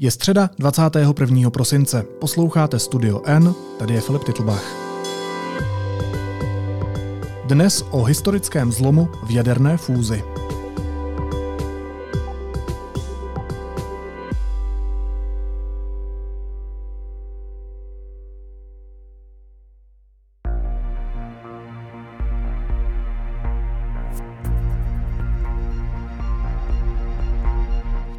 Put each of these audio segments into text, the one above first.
Je středa 21. prosince. Posloucháte Studio N, tady je Filip Titlbach. Dnes o historickém zlomu v jaderné fúzi.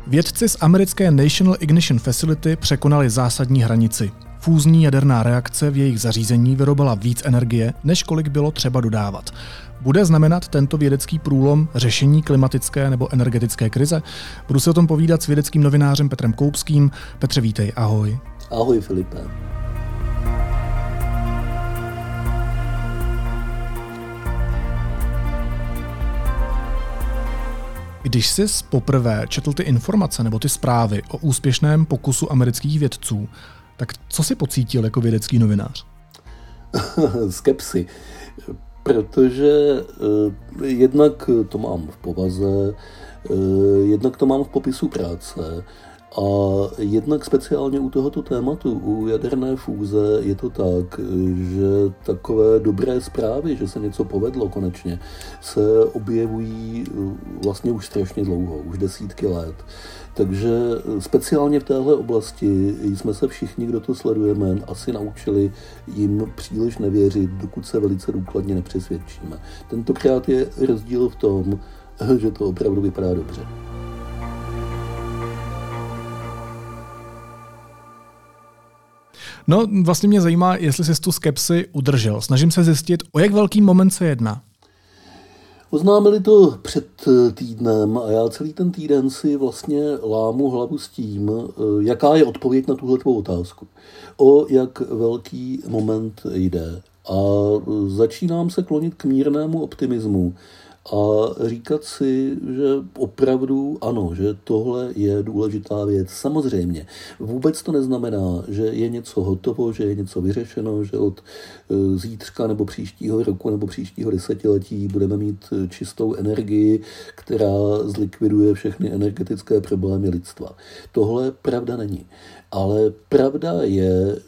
Vědci z americké National Ignition Facility překonali zásadní hranici. Fúzní jaderná reakce v jejich zařízení vyrobila víc energie, než kolik bylo třeba dodávat. Bude znamenat tento vědecký průlom řešení klimatické nebo energetické krize? Budu se o tom povídat s vědeckým novinářem Petrem Koupským. Petře, vítej, ahoj. Ahoj, Filipe. Když jsi poprvé četl ty informace nebo ty zprávy o úspěšném pokusu amerických vědců, tak co si pocítil jako vědecký novinář? Skepsy. Protože uh, jednak to mám v povaze, uh, jednak to mám v popisu práce, a jednak speciálně u tohoto tématu, u jaderné fúze, je to tak, že takové dobré zprávy, že se něco povedlo konečně, se objevují uh, vlastně už strašně dlouho, už desítky let. Takže speciálně v téhle oblasti jsme se všichni, kdo to sledujeme, asi naučili jim příliš nevěřit, dokud se velice důkladně nepřesvědčíme. Tentokrát je rozdíl v tom, že to opravdu vypadá dobře. No, vlastně mě zajímá, jestli jsi tu skepsi udržel. Snažím se zjistit, o jak velký moment se jedná. Oznámili to před eh, týdnem a já celý ten týden si vlastně lámu hlavu s tím, eh, jaká je odpověď na tuhle tvou otázku. O jak velký moment jde. A eh, začínám se klonit k mírnému optimismu, a říkat si, že opravdu ano, že tohle je důležitá věc. Samozřejmě, vůbec to neznamená, že je něco hotovo, že je něco vyřešeno, že od e, zítřka nebo příštího roku nebo příštího desetiletí budeme mít čistou energii, která zlikviduje všechny energetické problémy lidstva. Tohle pravda není. Ale pravda je,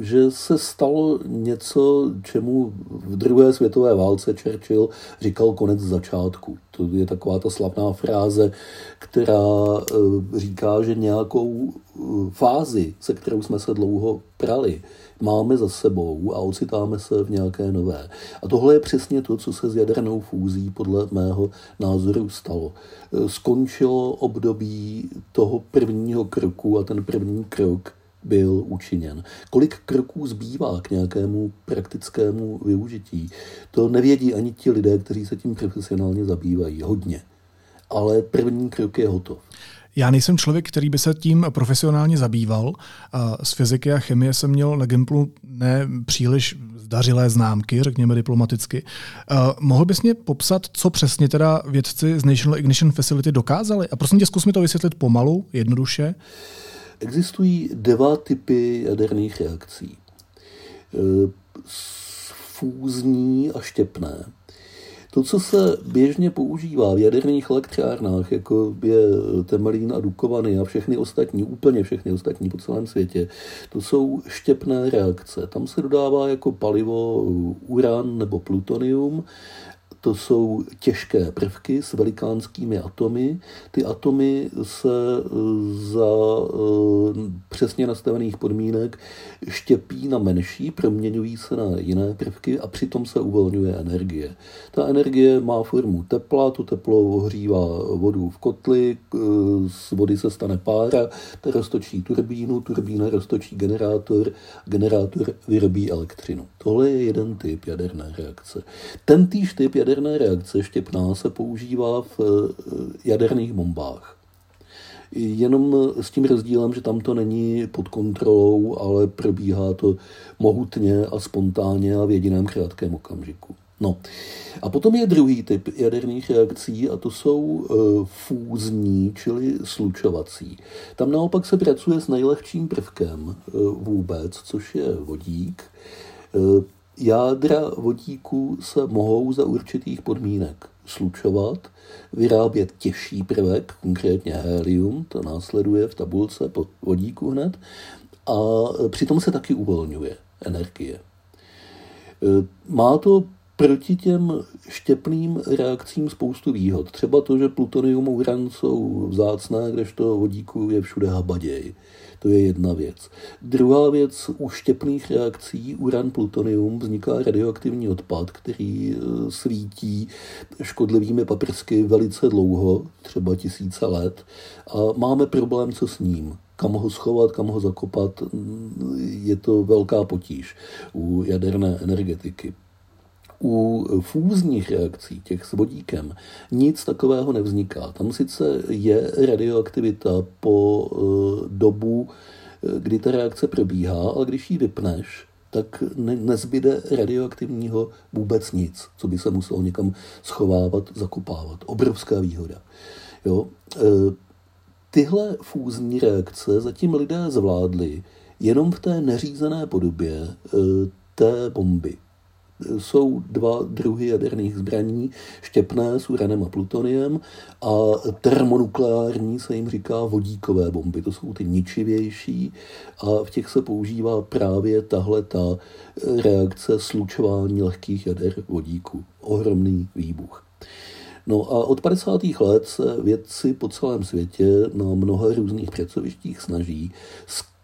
že se stalo něco, čemu v druhé světové válce Churchill říkal konec začátku. To je taková ta slavná fráze, která eh, říká, že nějakou eh, fázi, se kterou jsme se dlouho prali, máme za sebou a ocitáme se v nějaké nové. A tohle je přesně to, co se s jadernou fúzí podle mého názoru stalo. Skončilo období toho prvního kroku a ten první krok byl učiněn. Kolik kroků zbývá k nějakému praktickému využití, to nevědí ani ti lidé, kteří se tím profesionálně zabývají. Hodně. Ale první krok je hotov. Já nejsem člověk, který by se tím profesionálně zabýval. Z fyziky a chemie jsem měl na Gimplu ne příliš zdařilé známky, řekněme diplomaticky. mohl bys mě popsat, co přesně teda vědci z National Ignition Facility dokázali? A prosím tě, zkus mi to vysvětlit pomalu, jednoduše. Existují dva typy jaderných reakcí. E, fúzní a štěpné. To, co se běžně používá v jaderných elektrárnách, jako je Temelín a Dukovany a všechny ostatní, úplně všechny ostatní po celém světě, to jsou štěpné reakce. Tam se dodává jako palivo uran nebo plutonium to jsou těžké prvky s velikánskými atomy. Ty atomy se eh, za eh, přesně nastavených podmínek štěpí na menší, proměňují se na jiné prvky a přitom se uvolňuje energie. Ta energie má formu tepla, to teplo ohřívá vodu v kotli, eh, z vody se stane pára, ta roztočí turbínu, turbína roztočí generátor, generátor vyrobí elektřinu. Tohle je jeden typ jaderné reakce. Ten týž typ jaderné jaderné reakce štěpná se používá v eh, jaderných bombách. Jenom s tím rozdílem, že tam to není pod kontrolou, ale probíhá to mohutně a spontánně a v jediném krátkém okamžiku. No. A potom je druhý typ jaderných reakcí a to jsou uh, fúzní, čili slučovací. Tam naopak se pracuje s nejlehčím prvkem uh, vůbec, což je vodík. Uh, Jádra vodíku se mohou za určitých podmínek slučovat, vyrábět těžší prvek, konkrétně helium, to následuje v tabulce po vodíku hned, a přitom se taky uvolňuje energie. Má to proti těm štěpným reakcím spoustu výhod. Třeba to, že plutonium a uran jsou vzácné, kdežto vodíku je všude habaděj. To je jedna věc. Druhá věc, u štěpných reakcí uran-plutonium vzniká radioaktivní odpad, který e, svítí škodlivými paprsky velice dlouho, třeba tisíce let, a máme problém, co s ním kam ho schovat, kam ho zakopat, je to velká potíž u jaderné energetiky u fúzních reakcí, těch s vodíkem, nic takového nevzniká. Tam sice je radioaktivita po eh, dobu, eh, kdy ta reakce probíhá, ale když ji vypneš, tak ne, nezbyde radioaktivního vůbec nic, co by se muselo někam schovávat, zakupávat. Obrovská výhoda. Jo? Eh, tyhle fúzní reakce zatím lidé zvládli jenom v té neřízené podobě té bomby jsou dva druhy jaderných zbraní, štěpné s uranem a plutoniem a termonukleární se jim říká vodíkové bomby. To jsou ty ničivější a v těch se používá právě tahle ta reakce slučování lehkých jader vodíku. Ohromný výbuch. No a od 50. let se vědci po celém světě na mnoha různých pracovištích snaží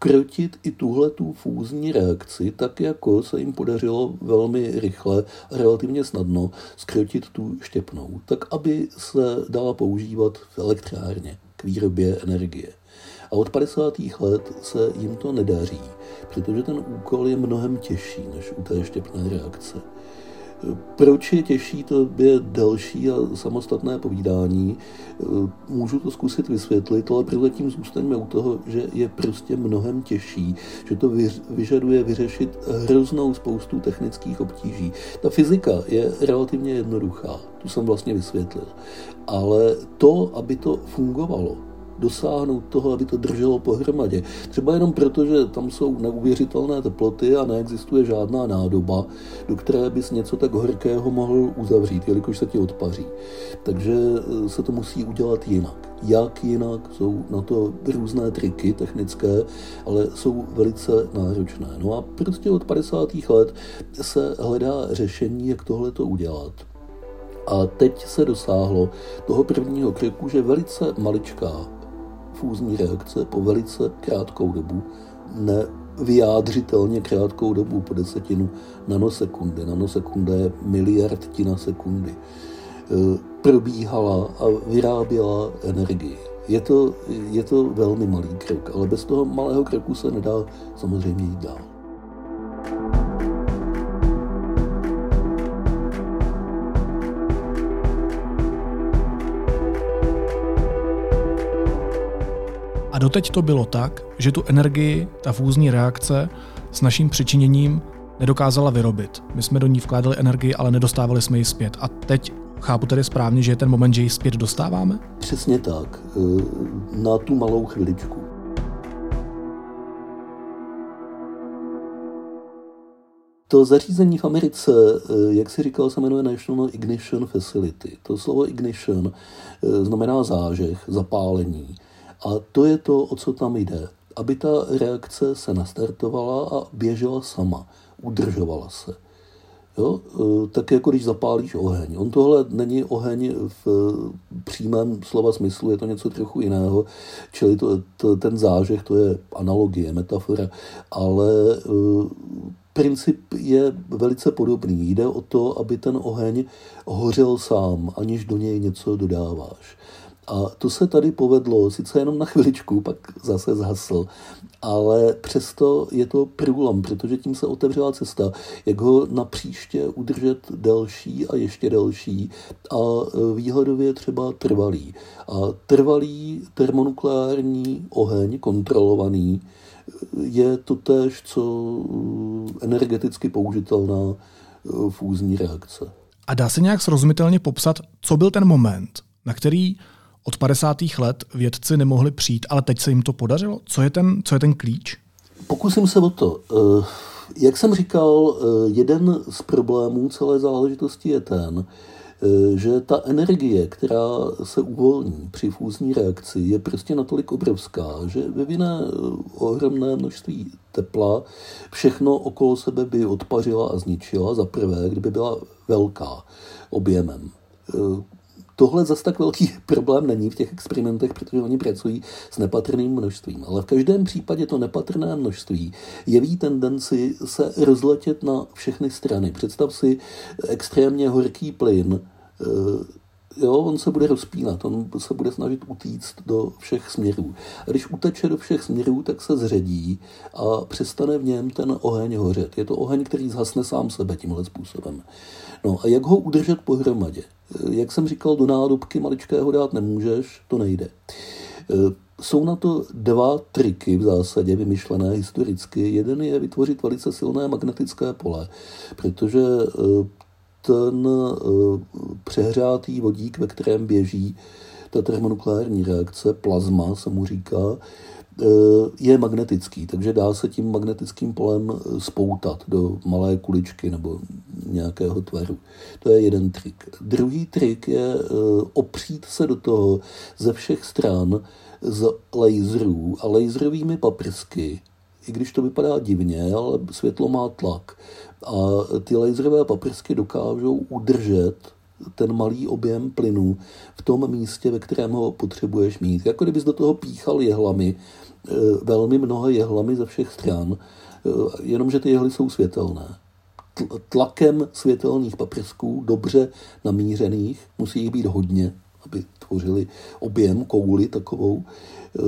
krotit i tuhle tu fúzní reakci, tak jako se jim podařilo velmi rychle a relativně snadno skrotit tu štěpnou, tak aby se dala používat v elektrárně k výrobě energie. A od 50. let se jim to nedaří, protože ten úkol je mnohem těžší než u té štěpné reakce. Proč je těžší, to je delší a samostatné povídání. Můžu to zkusit vysvětlit, ale prozatím zůstaňme u toho, že je prostě mnohem těžší, že to vyžaduje vyřešit hroznou spoustu technických obtíží. Ta fyzika je relativně jednoduchá, tu jsem vlastně vysvětlil. Ale to, aby to fungovalo, dosáhnout toho, aby to drželo pohromadě. Třeba jenom proto, že tam jsou neuvěřitelné teploty a neexistuje žádná nádoba, do které bys něco tak horkého mohl uzavřít, jelikož se ti odpaří. Takže eh, se to musí udělat jinak. Jak jinak, jsou na to různé triky technické, ale jsou velice náročné. No a prostě od 50. let se hledá řešení, jak tohle to udělat. A teď se dosáhlo toho prvního kroku, že velice maličká fúzní reakce po velice krátkou dobu, nevyjádřitelně krátkou dobu, po desetinu nanosekundy. Nanosekunda je miliardtina sekundy. E, probíhala a vyráběla energii. Je to, je to velmi malý krok, ale bez toho malého kroku se nedá samozřejmě jít dál. Doteď to bylo tak, že tu energii, ta fúzní reakce s naším přičiněním nedokázala vyrobit. My jsme do ní vkládali energii, ale nedostávali jsme ji zpět. A teď chápu tedy správně, že je ten moment, že ji zpět dostáváme? Přesně tak. E, na tu malou chviličku. To zařízení v Americe, e, jak si říkal, se jmenuje National Ignition Facility. To slovo ignition e, znamená zážeh, zapálení. A to je to, o co tam jde. Aby ta reakce se nastartovala a běžela sama, udržovala se. Jo? E, tak jako když zapálíš oheň. On tohle není oheň v přímém slova smyslu, je to něco trochu jiného, čili to, to, ten zážeh, to je analogie, metafora, ale uh, princip je velice podobný. Jde o to, aby ten oheň hořel sám, aniž do něj něco dodáváš. A to se tady povedlo, sice jenom na chviličku, pak zase zhasl, ale přesto je to průlom, protože tím se otevřela cesta, jak ho na příště udržet delší a ještě delší a výhledově třeba trvalý. A trvalý termonukleární oheň, kontrolovaný, je to též, co energeticky použitelná fúzní reakce. A dá se nějak srozumitelně popsat, co byl ten moment, na který od 50. let vědci nemohli přijít, ale teď se jim to podařilo? Co je ten, co je ten klíč? Pokusím se o to. Eh, jak jsem říkal, eh, jeden z problémů celé záležitosti je ten, Eh, že ta energie, která se uvolní při fúzní reakci, je prostě natolik obrovská, že vyvine ohromné množství tepla, všechno okolo sebe by odpařila a zničila, za prvé, kdyby byla velká objemem. Tohle zas tak velký problém není v těch experimentech, protože oni pracují s nepatrným množstvím. Ale v každém případě to nepatrné množství jeví tendenci se rozletět na všechny strany. Představ si extrémně horký plyn, eh, jo, on se bude rozpínat, on se bude snažit utíct do všech směrů. A když uteče do všech směrů, tak se zředí a přestane v něm ten oheň hořet. Je to oheň, který zhasne sám sebe tímhle způsobem. No a jak ho udržet pohromadě? Jak jsem říkal, do nádobky maličkého dát nemůžeš, to nejde. E, jsou na to dva triky v zásadě vymyšlené historicky. Jeden je vytvořit velice silné magnetické pole, protože e, ten e, přehřátý vodík, ve kterém běží ta termonukleární reakce, plazma se mu říká, je magnetický, takže dá se tím magnetickým polem eh, spoutat do malé kuličky nebo nějakého tvaru. To je jeden trik. Druhý trik je eh, opřít se do toho ze všech stran z laserů a laserovými paprsky, i když to vypadá divně, ale světlo má tlak. A ty laserové paprsky dokážou udržet ten malý objem plynu v tom místě, ve kterém ho potřebuješ mít. Jako kdybys do toho píchal jehlami, eh, velmi mnoho jehlami ze všech stran, eh, jenomže ty jehly jsou světelné. Tlakem světelných paprsků, dobře namířených, musí jich být hodně, aby tvořili objem kouli takovou, eh,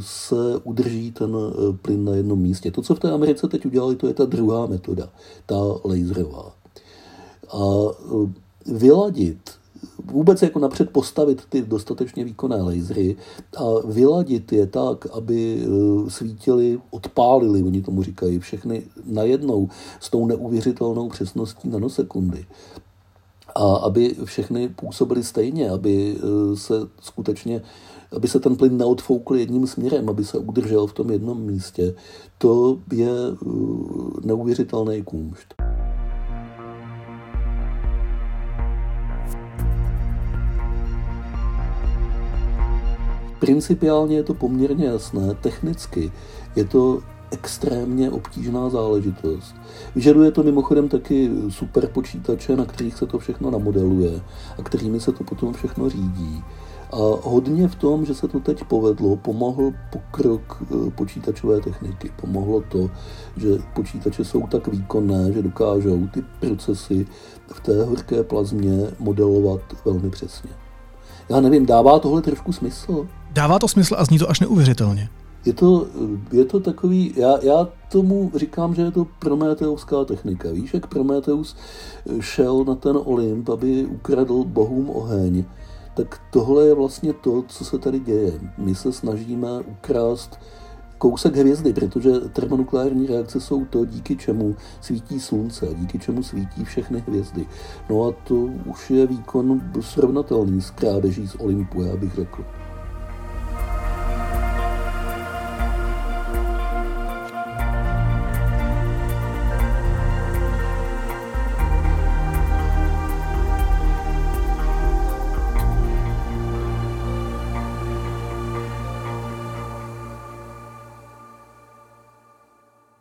se udrží ten plyn na jednom místě. To, co v té Americe teď udělali, to je ta druhá metoda, ta laserová. A vyladit, vůbec jako napřed postavit ty dostatečně výkonné lasery a vyladit je tak, aby eh, svítili, odpálili, oni tomu říkají, všechny najednou s tou neuvěřitelnou přesností nanosekundy. A aby všechny působily stejně, aby eh, se skutečně aby se ten plyn neodfoukl jedním směrem, aby se udržel v tom jednom místě, to je eh, neuvěřitelný kůmšt. Principiálně je to poměrně jasné, technicky je to extrémně obtížná záležitost. Vyžaduje to mimochodem taky super počítače, na kterých se to všechno namodeluje a kterými se to potom všechno řídí. A hodně v tom, že se to teď povedlo, pomohl pokrok e, počítačové techniky. Pomohlo to, že počítače jsou tak výkonné, že dokážou ty procesy v té horké plazmě modelovat velmi přesně. Já nevím, dává tohle trošku smysl? Dává to smysl a zní to až neuvěřitelně. Je to, je to takový, já, já tomu říkám, že je to prometeuská technika. Víš, jak Prometeus šel na ten Olymp, aby ukradl bohům oheň, tak tohle je vlastně to, co se tady děje. My se snažíme ukrást kousek hvězdy, protože termonukleární reakce jsou to, díky čemu svítí slunce, díky čemu svítí všechny hvězdy. No a to už je výkon srovnatelný s krádeží z Olympu, já bych řekl.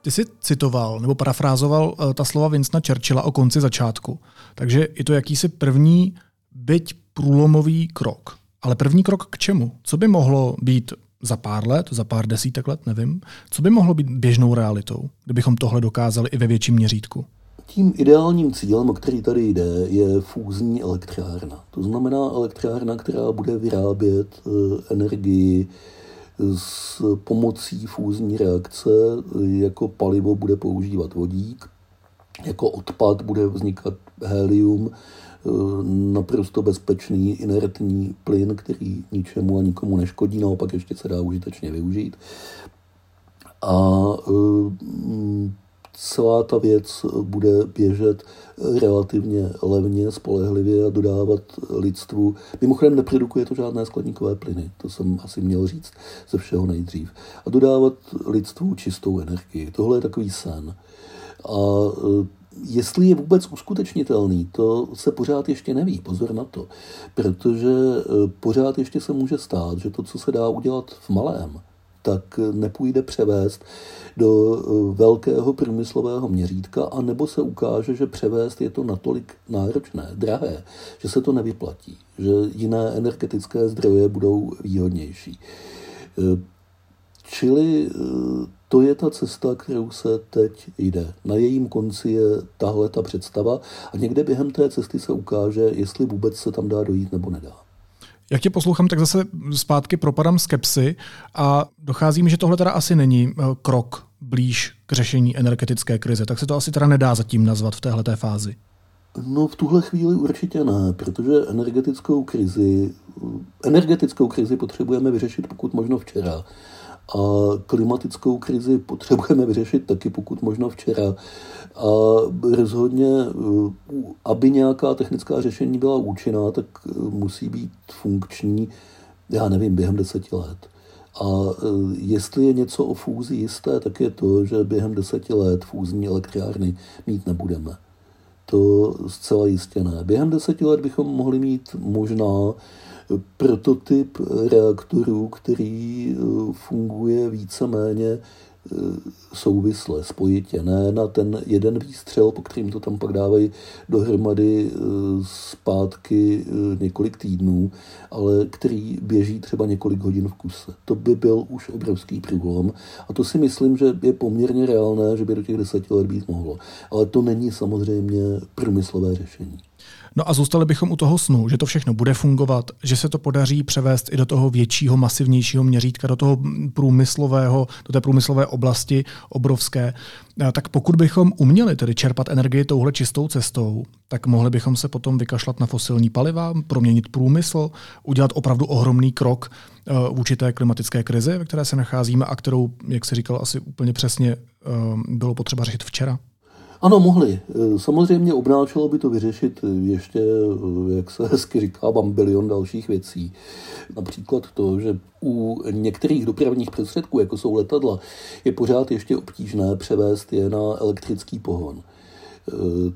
Ty jsi citoval nebo parafrázoval eh, ta slova Vincenta Churchilla o konci začátku. Takže je to jakýsi první, byť průlomový krok. Ale první krok k čemu? Co by mohlo být za pár let, za pár desítek let, nevím, co by mohlo být běžnou realitou, kdybychom tohle dokázali i ve větším měřítku? Tím ideálním cílem, o který tady jde, je fúzní elektrárna. To znamená elektrárna, která bude vyrábět eh, energii s pomocí fúzní reakce jako palivo bude používat vodík, jako odpad bude vznikat helium, naprosto bezpečný inertní plyn, který ničemu a nikomu neškodí, naopak ještě se dá užitečně využít. A celá ta věc bude běžet relativně levně, spolehlivě a dodávat lidstvu. Mimochodem neprodukuje to žádné skladníkové plyny, to jsem asi měl říct ze všeho nejdřív. A dodávat lidstvu čistou energii. Tohle je takový sen. A jestli je vůbec uskutečnitelný, to se pořád ještě neví, pozor na to, protože pořád ještě se může stát, že to, co se dá udělat v malém, tak nepůjde převést do eh, velkého průmyslového měřítka, a nebo se ukáže, že převést je to natolik náročné, drahé, že se to nevyplatí, že jiné energetické zdroje budou výhodnější. Eh, čili eh, to je ta cesta, kterou se teď jde. Na jejím konci je tahle ta představa a někde během té cesty se ukáže, jestli vůbec se tam dá dojít nebo nedá. Jak tě poslouchám, tak zase zpátky propadám skepsy a dochází mi, že tohle teda asi není eh, krok blíž k řešení energetické krize. Tak se to asi teda nedá zatím nazvat v téhle fázi. No v tuhle chvíli určitě ne, protože energetickou krizi, energetickou krizi potřebujeme vyřešit pokud možno včera. A klimatickou krizi potřebujeme vyřešit taky pokud možno včera. A rozhodně, aby nějaká technická řešení byla účinná, tak musí být funkční, já nevím, během deseti let. A jestli je něco o fúzi jisté, tak je to, že během deseti let fúzní elektrárny mít nebudeme. To zcela jistě ne. Během deseti let bychom mohli mít možná prototyp reaktoru, který eh, funguje víceméně Eh, souvisle, spojitě, ne na ten jeden výstřel, po kterým to tam pak dávají dohromady eh, zpátky několik týdnů, ale který běží třeba několik hodin v kuse. To by byl už obrovský průlom a to si myslím, že je poměrně reálné, že by do těch deseti let být mohlo. Ale to není samozřejmě průmyslové řešení. No a zůstali bychom u toho snu, že to všechno bude fungovat, že se to podaří převést i do toho většího, masivnějšího měřítka, do toho průmyslového, do té průmyslové oblasti obrovské. Tak pokud bychom uměli tedy čerpat energii touhle čistou cestou, tak mohli bychom se potom vykašlat na fosilní paliva, proměnit průmysl, udělat opravdu ohromný krok eh, vůči té klimatické krizi, ve které se nacházíme a kterou, jak se říkal asi úplně přesně, eh, bylo potřeba řešit včera. Ano, mohli. E, samozřejmě obnáčelo by to vyřešit ještě, e, jak se hezky říká, bilion dalších věcí. Například to, že u některých dopravních prostředků, jako jsou letadla, je pořád ještě obtížné převést je na elektrický pohon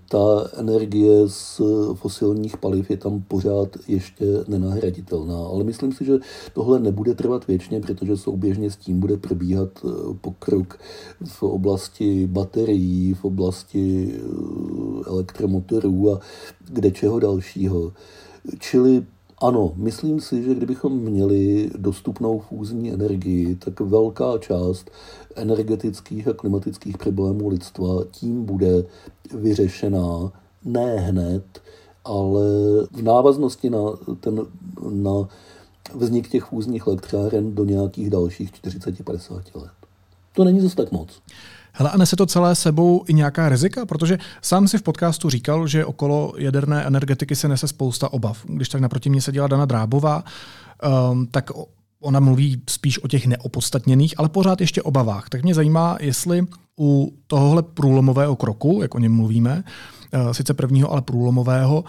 ta energie z fosilních paliv je tam pořád ještě nenahraditelná. Ale myslím si, že tohle nebude trvat věčně, protože souběžně s tím bude probíhat eh, pokrok v oblasti baterií, v oblasti eh, elektromotorů a kde čeho dalšího. Čili ano, myslím si, že kdybychom měli dostupnou fúzní energii, tak velká část energetických a klimatických problémů lidstva tím bude vyřešená ne hned, ale v návaznosti na, ten, na vznik těch fúzních elektráren do nějakých dalších 40-50 let. To není zase tak moc. Hele, a nese to celé sebou i nějaká rizika? Protože sám si v podcastu říkal, že okolo jaderné energetiky se nese spousta obav. Když tak naproti mě seděla Dana Drábová, um, tak ona mluví spíš o těch neopodstatněných, ale pořád ještě obavách. Tak mě zajímá, jestli u tohohle průlomového kroku, jak o něm mluvíme, uh, sice prvního, ale průlomového,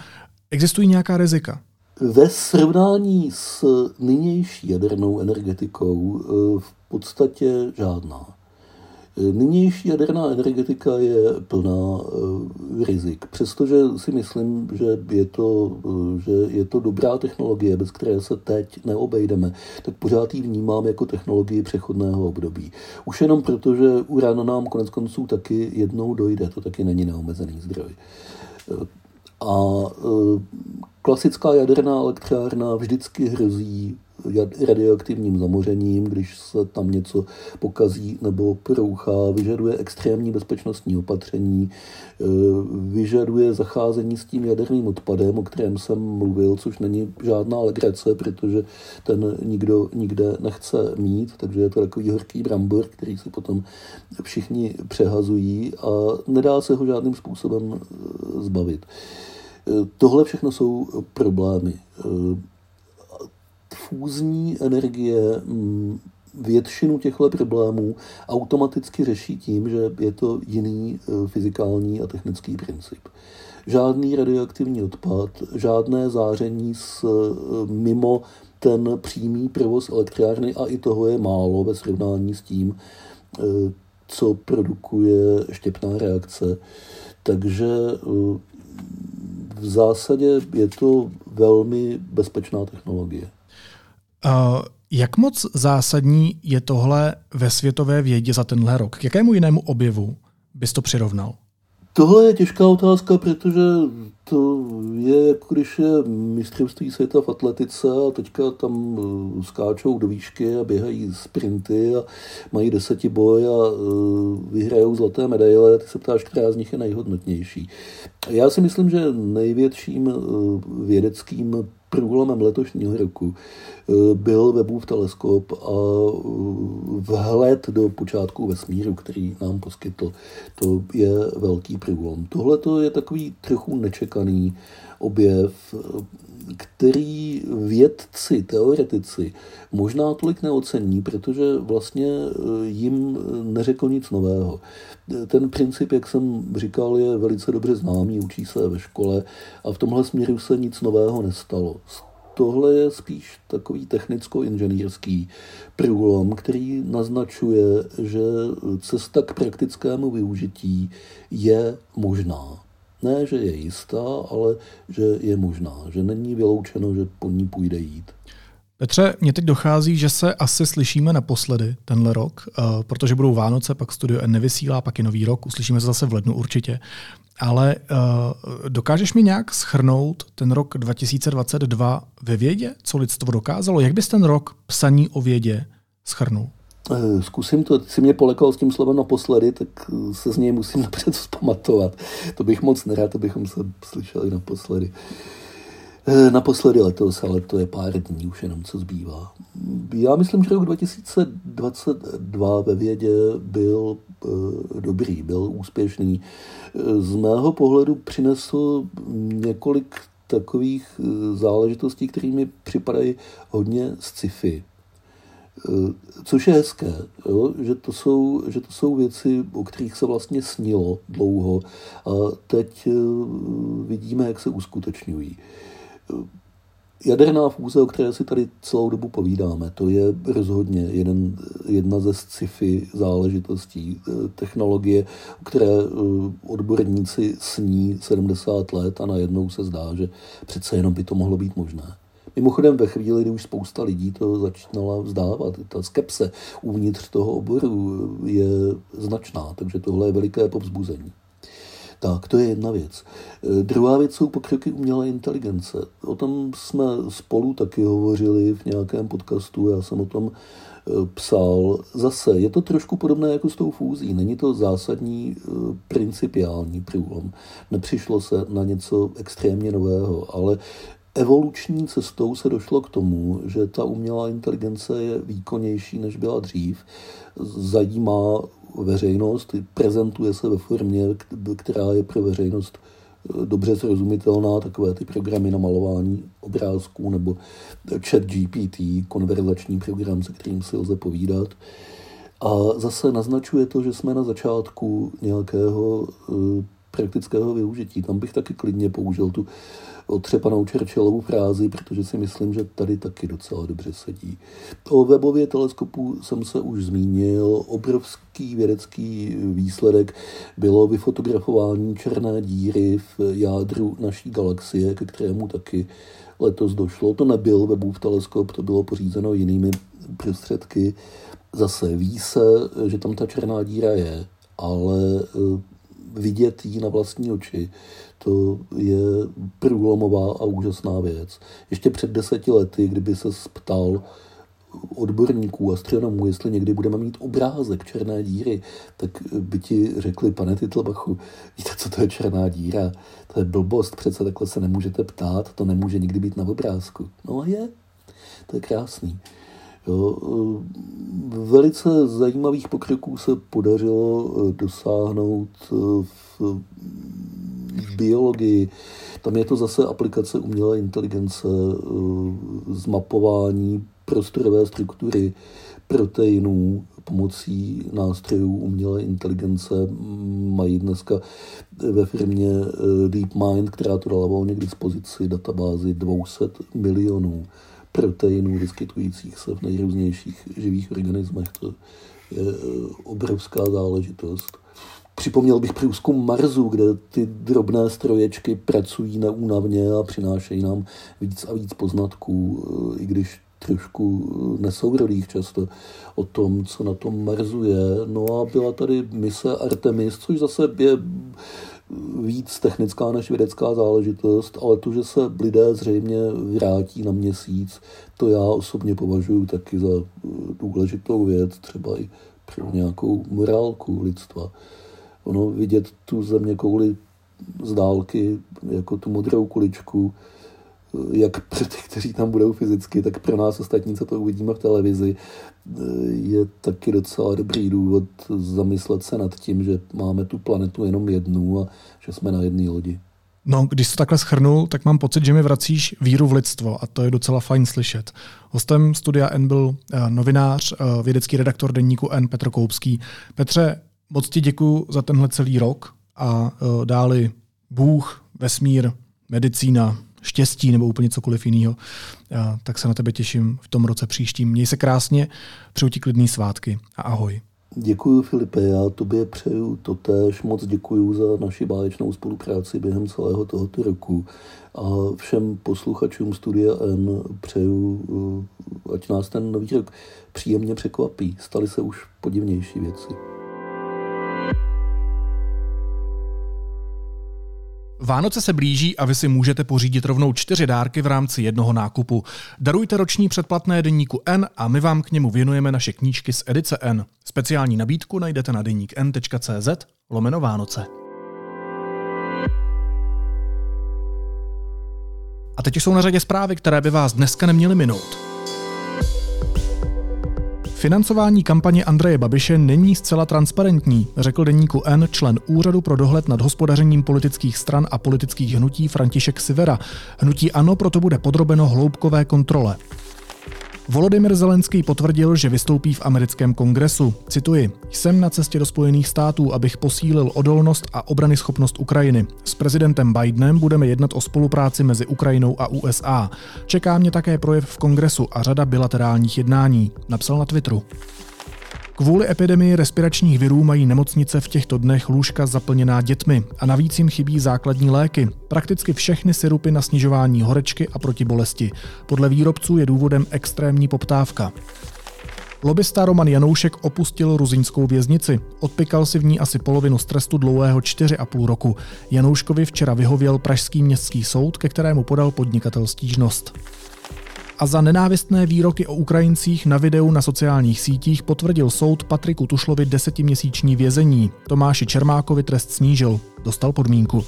existují nějaká rizika? Ve srovnání s nynější jadernou energetikou uh, v podstatě žádná. Nynější jaderná energetika je plná eh, rizik, přestože si myslím, že je, to, eh, že je to dobrá technologie, bez které se teď neobejdeme, tak pořád ji vnímám jako technologii přechodného období. Už jenom proto, že uran nám konec konců taky jednou dojde, to taky není neomezený zdroj. Eh, a klasická jaderná elektrárna vždycky hrozí radioaktivním zamořením, když se tam něco pokazí nebo prouchá, vyžaduje extrémní bezpečnostní opatření, e, vyžaduje zacházení s tím jaderným odpadem, o kterém jsem mluvil, což není žádná legrace, protože ten nikdo nikde nechce mít, takže je to takový horký brambor, který si potom všichni přehazují a nedá se ho žádným způsobem e, zbavit. Tohle všechno jsou problémy fúzní energie mm, většinu těchto problémů automaticky řeší tím, že je to jiný e, fyzikální a technický princip. Žádný radioaktivní odpad, žádné záření s, e, mimo ten přímý provoz elektrárny a i toho je málo ve srovnání s tím, co produkuje štěpná reakce Takže v zásadě je to velmi bezpečná technologie. Uh, jak moc zásadní je tohle ve světové vědě za tenhle rok? K jakému jinému objevu bys to přirovnal? Tohle je těžká otázka, protože to je jako když je mistrovství světa v atletice a teďka tam eh, skáčou do výšky a běhají sprinty a mají boj a eh, vyhrajou zlaté medaile. Ty se ptáš, která z nich je nejhodnotnější. Já si myslím, že největším eh, vědeckým průlomem letošního roku byl Webův teleskop a eh, vhled do počátku vesmíru, který nám poskytl. To je velký průlom. Tohle je takový trochu nečekaný objev, který vědci, teoretici možná tolik neocení, protože vlastně eh, jim neřekl nic nového. Ten princip, jak jsem říkal, je velice dobře známý, učí se ve škole a v tomhle směru se nic nového nestalo. Tohle je spíš takový technicko-inženýrský průlom, který naznačuje, že cesta k praktickému využití je možná. Ne, že je jistá, ale že je možná, že není vyloučeno, že po ní půjde jít. Petře, mně teď dochází, že se asi slyšíme naposledy tenhle rok, uh, protože budou Vánoce, pak Studio N nevysílá, pak je nový rok, uslyšíme se zase v lednu určitě. Ale uh, dokážeš mi nějak schrnout ten rok 2022 ve vědě? Co lidstvo dokázalo? Jak bys ten rok psaní o vědě schrnul? Eh, zkusím to, si mě polekal s tím slovem naposledy, tak se z něj musím napřed zpamatovat. To bych moc nerad, abychom se slyšeli naposledy. Uh, Eh, naposledy letos, ale to je pár dní už jenom, co zbývá. Já myslím, že rok 2022 ve vědě byl eh, dobrý, byl úspěšný. Eh, z mého pohledu přinesl několik takových záležitostí, které mi připadají hodně sci-fi. Což je hezké, jo? Že, to jsou, že to jsou věci, o kterých se vlastně snilo dlouho a teď vidíme, jak se uskutečňují. Jaderná fúze, o které si tady celou dobu povídáme, to je rozhodně jeden, jedna ze sci-fi záležitostí, technologie, o které eh, odborníci sní 70 let a najednou se zdá, že přece jenom by to mohlo být možné. Mimochodem ve chvíli, kdy už spousta lidí to začínala vzdávat, ta skepse uvnitř toho oboru je značná, takže tohle je veliké povzbuzení. Tak, to je jedna věc. E, druhá věc jsou pokroky umělé inteligence. O tom jsme spolu taky hovořili v nějakém podcastu, já jsem o tom e, psal. Zase je to trošku podobné jako s tou fúzí. Není to zásadní e, principiální průlom. Nepřišlo se na něco extrémně nového, ale evoluční cestou se došlo k tomu, že ta umělá inteligence je výkonnější, než byla dřív. Zajímá veřejnost, prezentuje se ve formě, která je pro veřejnost eh, dobře srozumitelná, takové ty programy na malování obrázků nebo chat GPT, konverzační program, se kterým si lze povídat. A zase naznačuje to, že jsme na začátku nějakého eh, praktického využití. Tam bych taky klidně použil tu otřepanou Churchillovu frázi, protože si myslím, že tady taky docela dobře sedí. O webově teleskopu jsem se už zmínil. Obrovský vědecký výsledek bylo vyfotografování černé díry v jádru naší galaxie, ke kterému taky letos došlo. To nebyl webův teleskop, to bylo pořízeno jinými prostředky. Zase ví se, že tam ta černá díra je, ale eh, vidět ji na vlastní oči, to je průlomová a úžasná věc. Ještě před deseti lety, kdyby se ptal odborníků, astronomů, jestli někdy budeme mít obrázek černé díry, tak by ti řekli, pane Titlbachu, víte, co to je černá díra? To je blbost, přece takhle se nemůžete ptát, to nemůže nikdy být na obrázku. No a je, to je krásný. Jo, velice zajímavých pokroků se podařilo dosáhnout v v biologii. Tam je to zase aplikace umělé inteligence, eh, zmapování prostorové struktury proteinů pomocí nástrojů umělé inteligence. Mají dneska ve firmě eh, DeepMind, která to dala volně k dispozici, databázi 200 milionů proteinů vyskytujících se v nejrůznějších živých organismech. To je eh, obrovská záležitost. Připomněl bych průzkum Marsu, kde ty drobné stroječky pracují neúnavně a přinášejí nám víc a víc poznatků, i když trošku nesourodých často o tom, co na tom Marsu je. No a byla tady mise Artemis, což zase je víc technická než vědecká záležitost, ale to, že se lidé zřejmě vrátí na měsíc, to já osobně považuji taky za důležitou věc, třeba i pro nějakou morálku lidstva. Ono vidět tu země kouli z dálky, jako tu modrou kuličku, jak pro ty, kteří tam budou fyzicky, tak pro nás ostatní, co to uvidíme v televizi, je taky docela dobrý důvod zamyslet se nad tím, že máme tu planetu jenom jednu a že jsme na jedné lodi. No, když to takhle schrnul, tak mám pocit, že mi vracíš víru v lidstvo a to je docela fajn slyšet. Hostem studia N byl eh, novinář, eh, vědecký redaktor denníku N Petr Koupský. Petře, moc ti děkuji za tenhle celý rok a eh, dáli Bůh, vesmír, medicína, štěstí nebo úplně cokoliv jiného, tak se na tebe těším v tom roce příštím. Měj se krásně, přeju ti klidný svátky a ahoj. Děkuji Filipe, já tobě přeju totéž, moc děkuji za naši báječnou spolupráci během celého tohoto roku a všem posluchačům Studia N přeju, eh, ať nás ten nový rok příjemně překvapí. Staly se už podivnější věci. Vánoce se blíží a vy si můžete pořídit rovnou čtyři dárky v rámci jednoho nákupu. Darujte roční předplatné deníku N a my vám k němu věnujeme naše knížky z edice N. Speciální nabídku najdete na deník n.cz lomeno Vánoce. A teď jsou na řadě zprávy, které by vás dneska neměly minout. Financování kampaně Andreje Babiše není zcela transparentní, řekl deníku N člen Úřadu pro dohled nad hospodařením politických stran a politických hnutí František Sivera. Hnutí ANO proto bude podrobeno hloubkové kontrole. Volodymyr Zelenský potvrdil, že vystoupí v americkém kongresu. Cituji, jsem na cestě do Spojených států, abych posílil odolnost a obrany schopnost Ukrajiny. S prezidentem Bidenem budeme jednat o spolupráci mezi Ukrajinou a USA. Čeká mě také projev v kongresu a řada bilaterálních jednání, napsal na Twitteru. Kvůli epidemii respiračních virů mají nemocnice v těchto dnech lůžka zaplněná dětmi a navíc jim chybí základní léky. Prakticky všechny syrupy na snižování horečky a proti bolesti. Podle výrobců je důvodem extrémní poptávka. Lobista Roman Janoušek opustil ruzinskou věznici. Odpikal si v ní asi polovinu z trestu dlouhého 4,5 roku. Janouškovi včera vyhověl Pražský městský soud, ke kterému podal podnikatel stížnost a za nenávistné výroky o Ukrajincích na videu na sociálních sítích potvrdil soud Patriku Tušlovi desetiměsíční vězení. Tomáši Čermákovi trest snížil, dostal podmínku.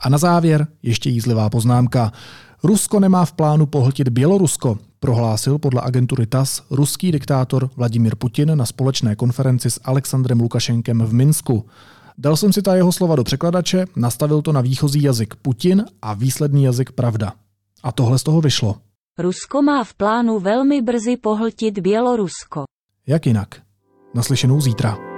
A na závěr ještě jízlivá poznámka. Rusko nemá v plánu pohltit Bělorusko, prohlásil podle agentury TAS ruský diktátor Vladimír Putin na společné konferenci s Alexandrem Lukašenkem v Minsku. Dal jsem si ta jeho slova do překladače, nastavil to na výchozí jazyk Putin a výsledný jazyk Pravda. A tohle z toho vyšlo. Rusko má v plánu velmi brzy pohltit Bělorusko. Jak jinak? Naslyšenou zítra.